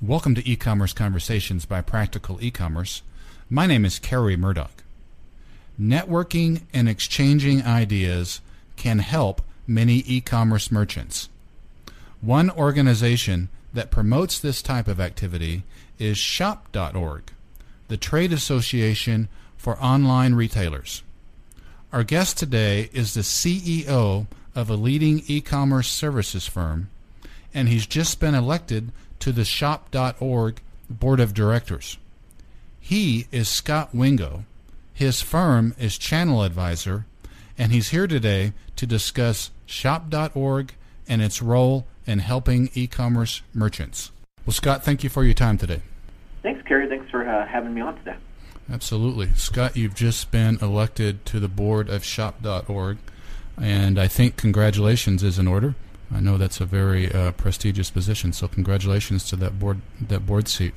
Welcome to E-commerce Conversations by Practical E-commerce. My name is Kerry Murdock. Networking and exchanging ideas can help many e-commerce merchants. One organization that promotes this type of activity is shop.org, the trade association for online retailers. Our guest today is the CEO of a leading e-commerce services firm, and he's just been elected to the shop.org board of directors. He is Scott Wingo, his firm is Channel Advisor, and he's here today to discuss shop.org and its role in helping e commerce merchants. Well, Scott, thank you for your time today. Thanks, Kerry. Thanks for uh, having me on today. Absolutely. Scott, you've just been elected to the board of shop.org, and I think congratulations is in order. I know that's a very uh, prestigious position, so congratulations to that board that board seat.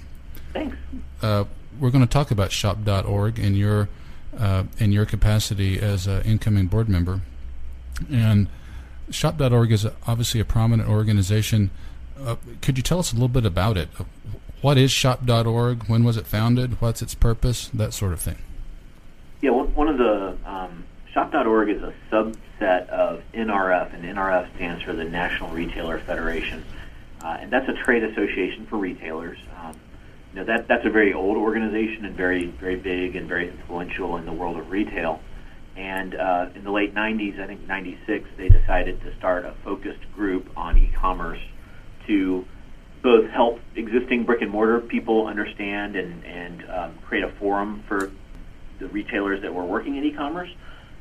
Thanks. Uh, we're going to talk about shop.org and your uh, in your capacity as an incoming board member. And Shop.org is obviously a prominent organization. Uh, could you tell us a little bit about it? What is Shop.org? When was it founded? What's its purpose? That sort of thing. Yeah, one of the um, Shop.org is a subset of NRF, and NRF stands for the National Retailer Federation, uh, and that's a trade association for retailers. Um, you know that that's a very old organization and very very big and very influential in the world of retail. And uh, in the late 90s, I think 96, they decided to start a focused group on e-commerce to both help existing brick and mortar people understand and and um, create a forum for the retailers that were working in e-commerce,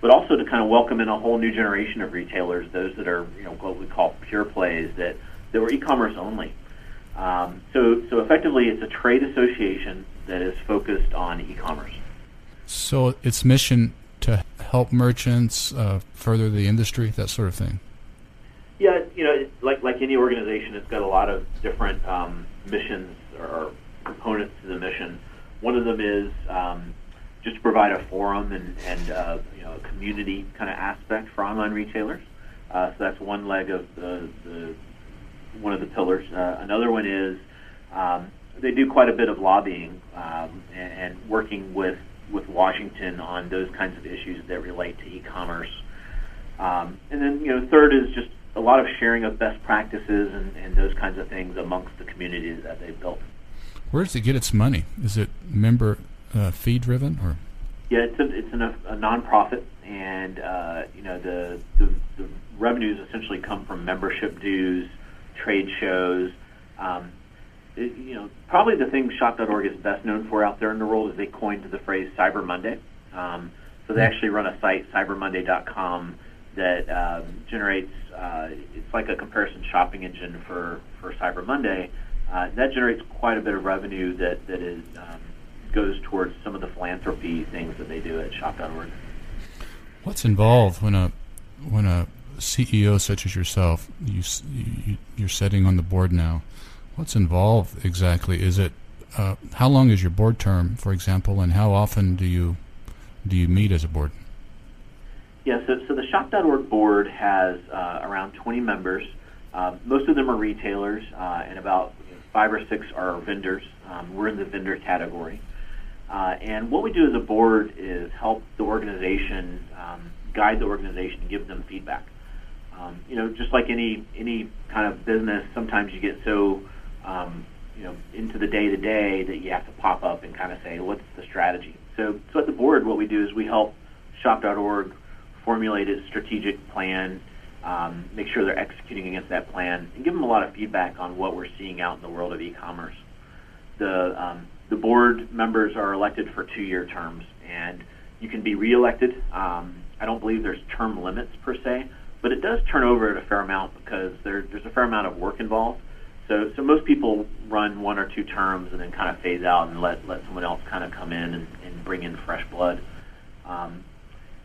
but also to kind of welcome in a whole new generation of retailers, those that are you know what we call pure plays that that were e-commerce only. Um, so, so effectively, it's a trade association that is focused on e-commerce. So, its mission to help merchants uh, further the industry, that sort of thing. Yeah, you know, like like any organization, it's got a lot of different um, missions or components to the mission. One of them is um, just to provide a forum and and uh, you know a community kind of aspect for online retailers. Uh, so that's one leg of the, the one of the pillars. Uh, another one is um, they do quite a bit of lobbying um, and, and, working with with Washington on those kinds of issues that relate to e-commerce. Um, and then, you know, third is just a lot of sharing of best practices and, and those kinds of things amongst the communities that they've built. Where does it get its money? Is it member uh, fee driven or? Yeah, it's a, it's an, a nonprofit, and uh, you know the, the the revenues essentially come from membership dues, trade shows. Um, it, you know, probably the thing Shop.org is best known for out there in the world is they coined the phrase Cyber Monday. Um, so they hmm. actually run a site, cybermonday.com, that um, generates. Uh, it's like a comparison shopping engine for for Cyber Monday. Uh, that generates quite a bit of revenue that that is um, goes towards some of the philanthropy things that they do at Shop.org. What's involved when a when a CEO such as yourself, you, you you're sitting on the board now. What's involved exactly? Is it uh, how long is your board term, for example, and how often do you do you meet as a board? Yeah, so, so the Shop.org board has uh, around 20 members. Uh, most of them are retailers, uh, and about five or six are vendors. Um, we're in the vendor category. Uh, and what we do as a board is help the organization, um, guide the organization, give them feedback. Um, you know, just like any any kind of business, sometimes you get so um, you know into the day to day that you have to pop up and kind of say, what's the strategy? So, so at the board, what we do is we help shop.org formulate a strategic plan, um, make sure they're executing against that plan, and give them a lot of feedback on what we're seeing out in the world of e-commerce. The um, the board members are elected for two-year terms, and you can be reelected. Um, I don't believe there's term limits per se, but it does turn over at a fair amount because there, there's a fair amount of work involved. So, so most people run one or two terms and then kind of phase out and let, let someone else kind of come in and, and bring in fresh blood. Um,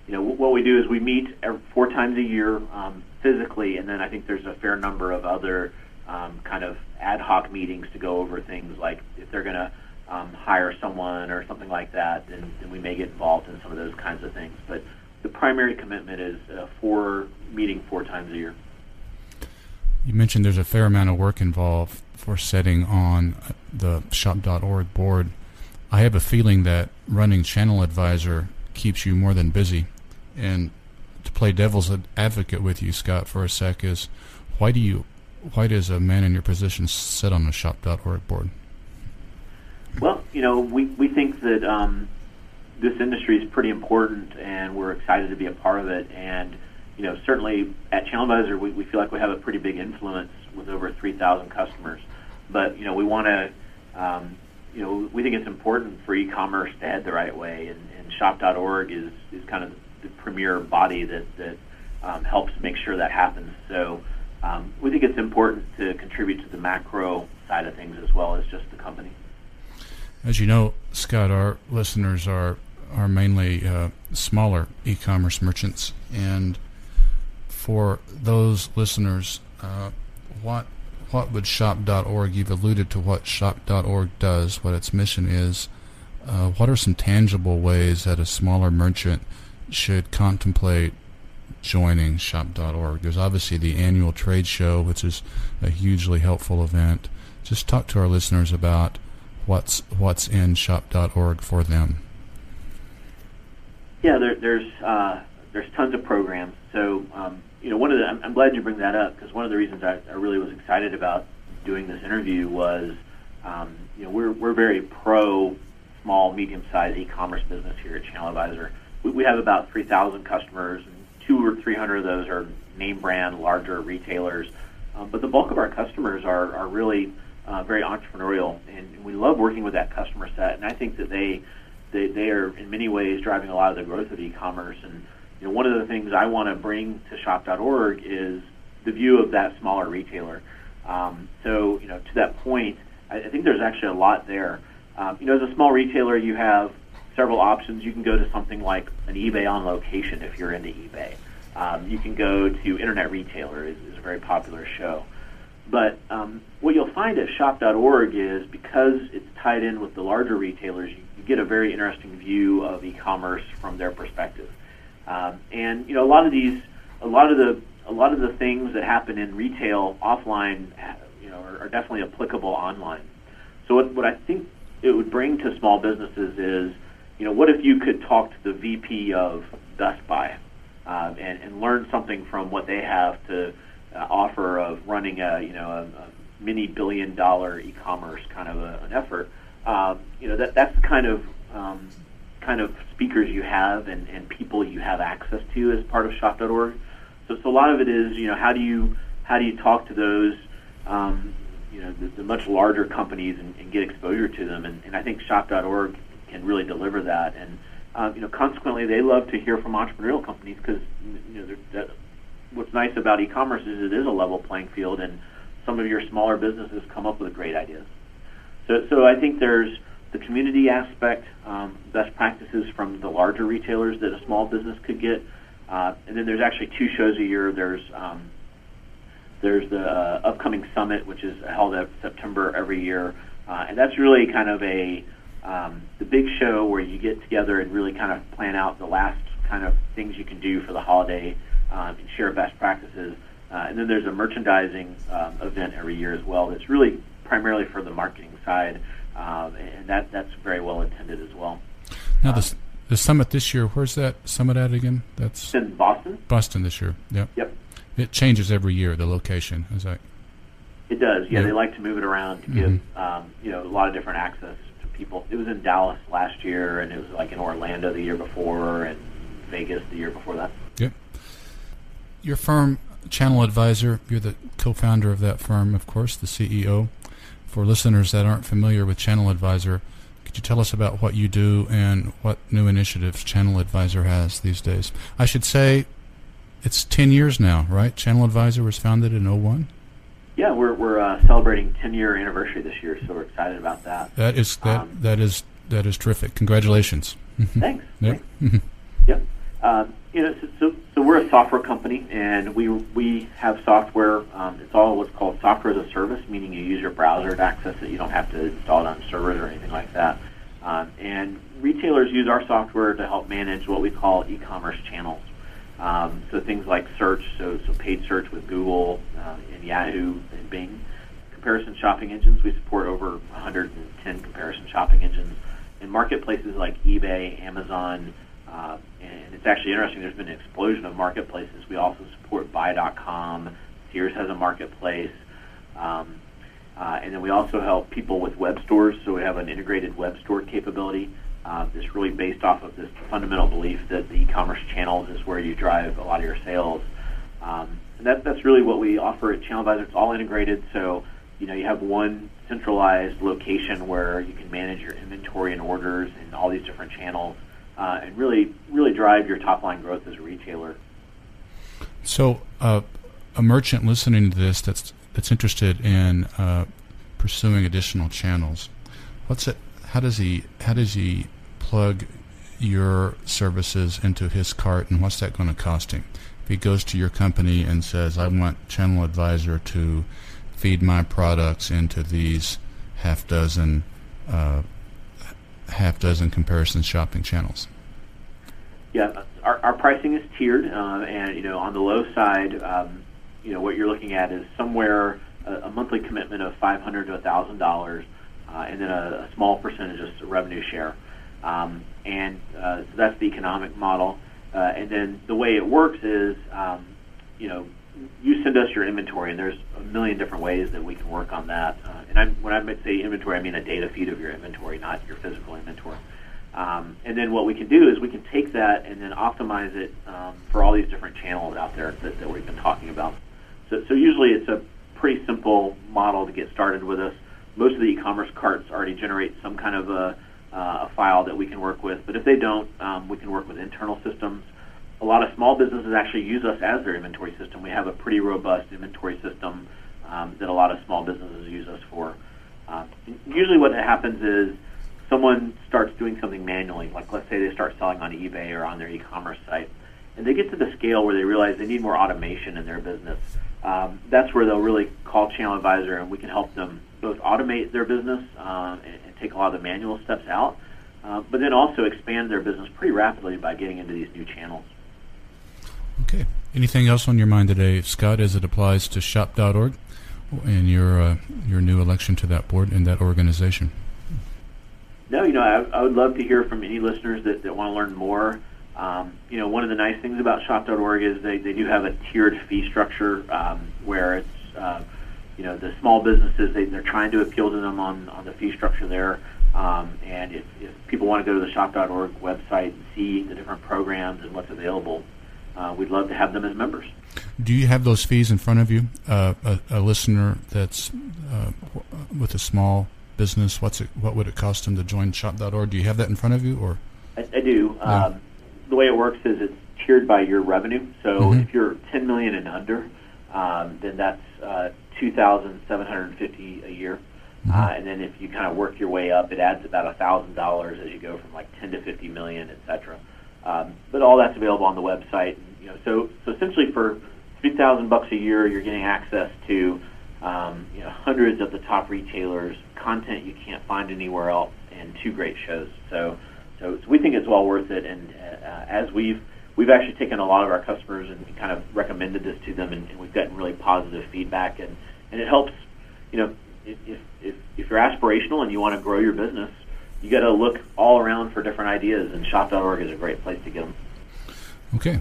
you know, what we do is we meet four times a year um, physically, and then I think there's a fair number of other um, kind of ad hoc meetings to go over things like if they're going to um, hire someone or something like that, then, then we may get involved in some of those kinds of things. But the primary commitment is uh, four meeting four times a year. You mentioned there's a fair amount of work involved for setting on the shop.org board. I have a feeling that running Channel Advisor keeps you more than busy. And to play devil's advocate with you, Scott, for a sec, is why do you, why does a man in your position sit on a shop.org board? Well, you know, we, we think that um, this industry is pretty important, and we're excited to be a part of it. And you know, certainly at ChannelAdvisor, we, we feel like we have a pretty big influence with over 3,000 customers. But you know, we want to, um, you know, we think it's important for e-commerce to head the right way, and, and Shop.org is is kind of the premier body that that um, helps make sure that happens. So um, we think it's important to contribute to the macro side of things as well as just the company. As you know, Scott, our listeners are are mainly uh, smaller e-commerce merchants, and for those listeners, uh, what what would shop.org? You've alluded to what shop.org does, what its mission is. Uh, what are some tangible ways that a smaller merchant should contemplate joining shop.org? There's obviously the annual trade show, which is a hugely helpful event. Just talk to our listeners about what's what's in shop.org for them. Yeah, there, there's uh, there's tons of programs. So um, you know, one of the I'm, I'm glad you bring that up because one of the reasons I, I really was excited about doing this interview was um, you know we're we're very pro small medium sized e-commerce business here at Channel Advisor. We, we have about 3,000 customers, and two or 300 of those are name brand larger retailers. Um, but the bulk of our customers are are really uh, very entrepreneurial, and we love working with that customer set. And I think that they, they they are in many ways driving a lot of the growth of e-commerce. And you know, one of the things I want to bring to Shop.org is the view of that smaller retailer. Um, so you know, to that point, I, I think there's actually a lot there. Um, you know, as a small retailer, you have several options. You can go to something like an eBay on location if you're into eBay. Um, you can go to Internet Retailer is, is a very popular show. But um, what you'll find at shop.org is because it's tied in with the larger retailers, you, you get a very interesting view of e-commerce from their perspective. Um, and you know, a lot of these, a lot of the, a lot of the things that happen in retail offline, you know, are, are definitely applicable online. So what, what I think it would bring to small businesses is, you know, what if you could talk to the VP of Best Buy um, and, and learn something from what they have to uh, offer of running a you know a, a mini billion dollar e-commerce kind of a, an effort. Um, you know that that's the kind of um, kind of speakers you have and, and people you have access to as part of Shop.org. So, so a lot of it is you know how do you how do you talk to those um, you know the, the much larger companies and, and get exposure to them and, and I think Shop.org can really deliver that and uh, you know consequently they love to hear from entrepreneurial companies because you know that what's nice about e-commerce is it is a level playing field, and some of your smaller businesses come up with great ideas. So, so I think there's the community aspect, um, best practices from the larger retailers that a small business could get, uh, and then there's actually two shows a year. There's um, there's the uh, upcoming summit, which is held at September every year, uh, and that's really kind of a um, the big show where you get together and really kind of plan out the last kind of things you can do for the holiday um, and share best practices. Uh, and then there's a merchandising um, event every year as well that's really primarily for the marketing side, um, and that that's very well attended as well. Now the the summit this year, where's that summit at again? That's in Boston. Boston this year. Yep. Yep. It changes every year. The location is that. It does. Yeah, Yeah. they like to move it around to give um, you know a lot of different access to people. It was in Dallas last year, and it was like in Orlando the year before, and Vegas the year before that. Yep. Your firm, Channel Advisor, you're the co-founder of that firm, of course, the CEO. For listeners that aren't familiar with Channel Advisor, could you tell us about what you do and what new initiatives Channel Advisor has these days? I should say it's 10 years now, right? Channel Advisor was founded in 01? Yeah, we're we're uh, celebrating 10 year anniversary this year, so we're excited about that. That is that Um, that is that is terrific. Congratulations. Thanks. Yep. Thanks. Yep. Um, you know, so, so we're a software company, and we we have software. Um, it's all what's called software as a service, meaning you use your browser to access it. You don't have to install it on servers or anything like that. Um, and retailers use our software to help manage what we call e-commerce channels. Um, so things like search, so so paid search with Google uh, and Yahoo and Bing. Comparison shopping engines, we support over 110 comparison shopping engines. And marketplaces like eBay, Amazon, uh, and it's actually interesting. There's been an explosion of marketplaces. We also support Buy.com. Sears has a marketplace, um, uh, and then we also help people with web stores. So we have an integrated web store capability. Uh, that's really based off of this fundamental belief that the e-commerce channels is where you drive a lot of your sales. Um, and that, that's really what we offer at Channel Advisor. It's all integrated, so you know you have one centralized location where you can manage your inventory and orders and all these different channels, uh, and really really drive your top line growth as a retailer. So, uh, a merchant listening to this that's that's interested in uh, pursuing additional channels, what's it? How does he? How does he plug your services into his cart, and what's that going to cost him? If he goes to your company and says, "I want Channel Advisor to feed my products into these half dozen, uh, half dozen comparison shopping channels," Yeah, our, our pricing is tiered, uh, and you know, on the low side, um, you know, what you're looking at is somewhere a, a monthly commitment of five hundred to thousand dollars, uh, and then a, a small percentage of revenue share, um, and uh, so that's the economic model. Uh, and then the way it works is, um, you know, you send us your inventory, and there's a million different ways that we can work on that. Uh, and I, when I say inventory, I mean a data feed of your inventory, not your physical inventory. Um, and then what we can do is we can take that and then optimize it um, for all these different channels out there that, that we've been talking about. So, so usually it's a pretty simple model to get started with us. Most of the e-commerce carts already generate some kind of a, uh, a file that we can work with, but if they don't, um, we can work with internal systems. A lot of small businesses actually use us as their inventory system. We have a pretty robust inventory system um, that a lot of small businesses use us for. Uh, usually, what happens is someone starts doing something manually, like let's say they start selling on eBay or on their e-commerce site, and they get to the scale where they realize they need more automation in their business. Um, that's where they'll really call Channel Advisor, and we can help them both automate their business um, and, and take a lot of the manual steps out, uh, but then also expand their business pretty rapidly by getting into these new channels. Okay. Anything else on your mind today, Scott, as it applies to shop.org and your uh, your new election to that board and that organization? No, you know, I, I would love to hear from any listeners that, that want to learn more. Um, you know, one of the nice things about shop.org is they, they do have a tiered fee structure um, where it's, uh, you know, the small businesses, they, they're trying to appeal to them on, on the fee structure there. Um, and if, if people want to go to the shop.org website and see the different programs and what's available, uh, we'd love to have them as members. Do you have those fees in front of you? Uh, a, a listener that's uh, with a small business, what's it? What would it cost them to join Shop.org? Do you have that in front of you, or I, I do. Um, the way it works is it's tiered by your revenue. So Mhm. if you're 10 million and under, um, then that's uh, 2,750 a year. Uh, and then if you kind of work your way up, it adds about thousand dollars as you go from like 10 to 50 million, et cetera. Um, but all that's available on the website. You know, so so essentially for 3,000 bucks a year, you're getting access to um, you know, hundreds of the top retailers, content you can't find anywhere else, and two great shows. So, so, we think it's well worth it. And uh, as we've we've actually taken a lot of our customers and, kind of recommended this to them, and, and we've gotten really positive feedback, and, and it helps. You know, if if if you're aspirational and you want to grow your business, you got to look all around for different ideas, and Shop.org is a great place to get them. okay?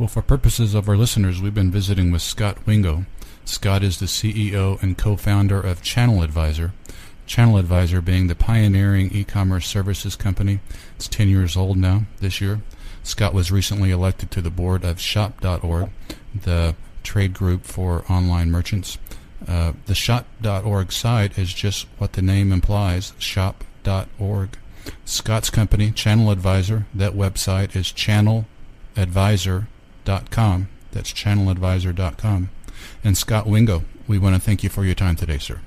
Well, for purposes of our listeners, we've been visiting with Scott Wingo, Scott is the CEO and co-founder of Channel Advisor. Channel Advisor being the pioneering e-commerce services company. It's 10 years old now this year. Scott was recently elected to the board of shop.org, the trade group for online merchants. Uh, the shop.org site is just what the name implies, shop.org. Scott's company, Channel Advisor, that website is channeladvisor.com. That's channeladvisor.com. And Scott Wingo, we want to thank you for your time today, sir.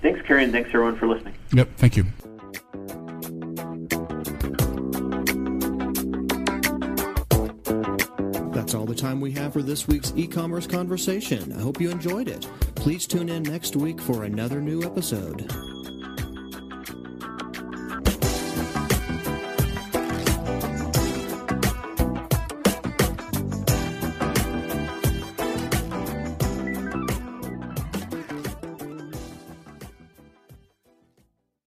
Thanks, Kerry, and thanks everyone for listening. Yep, thank you. That's all the time we have for this week's e commerce conversation. I hope you enjoyed it. Please tune in next week for another new episode.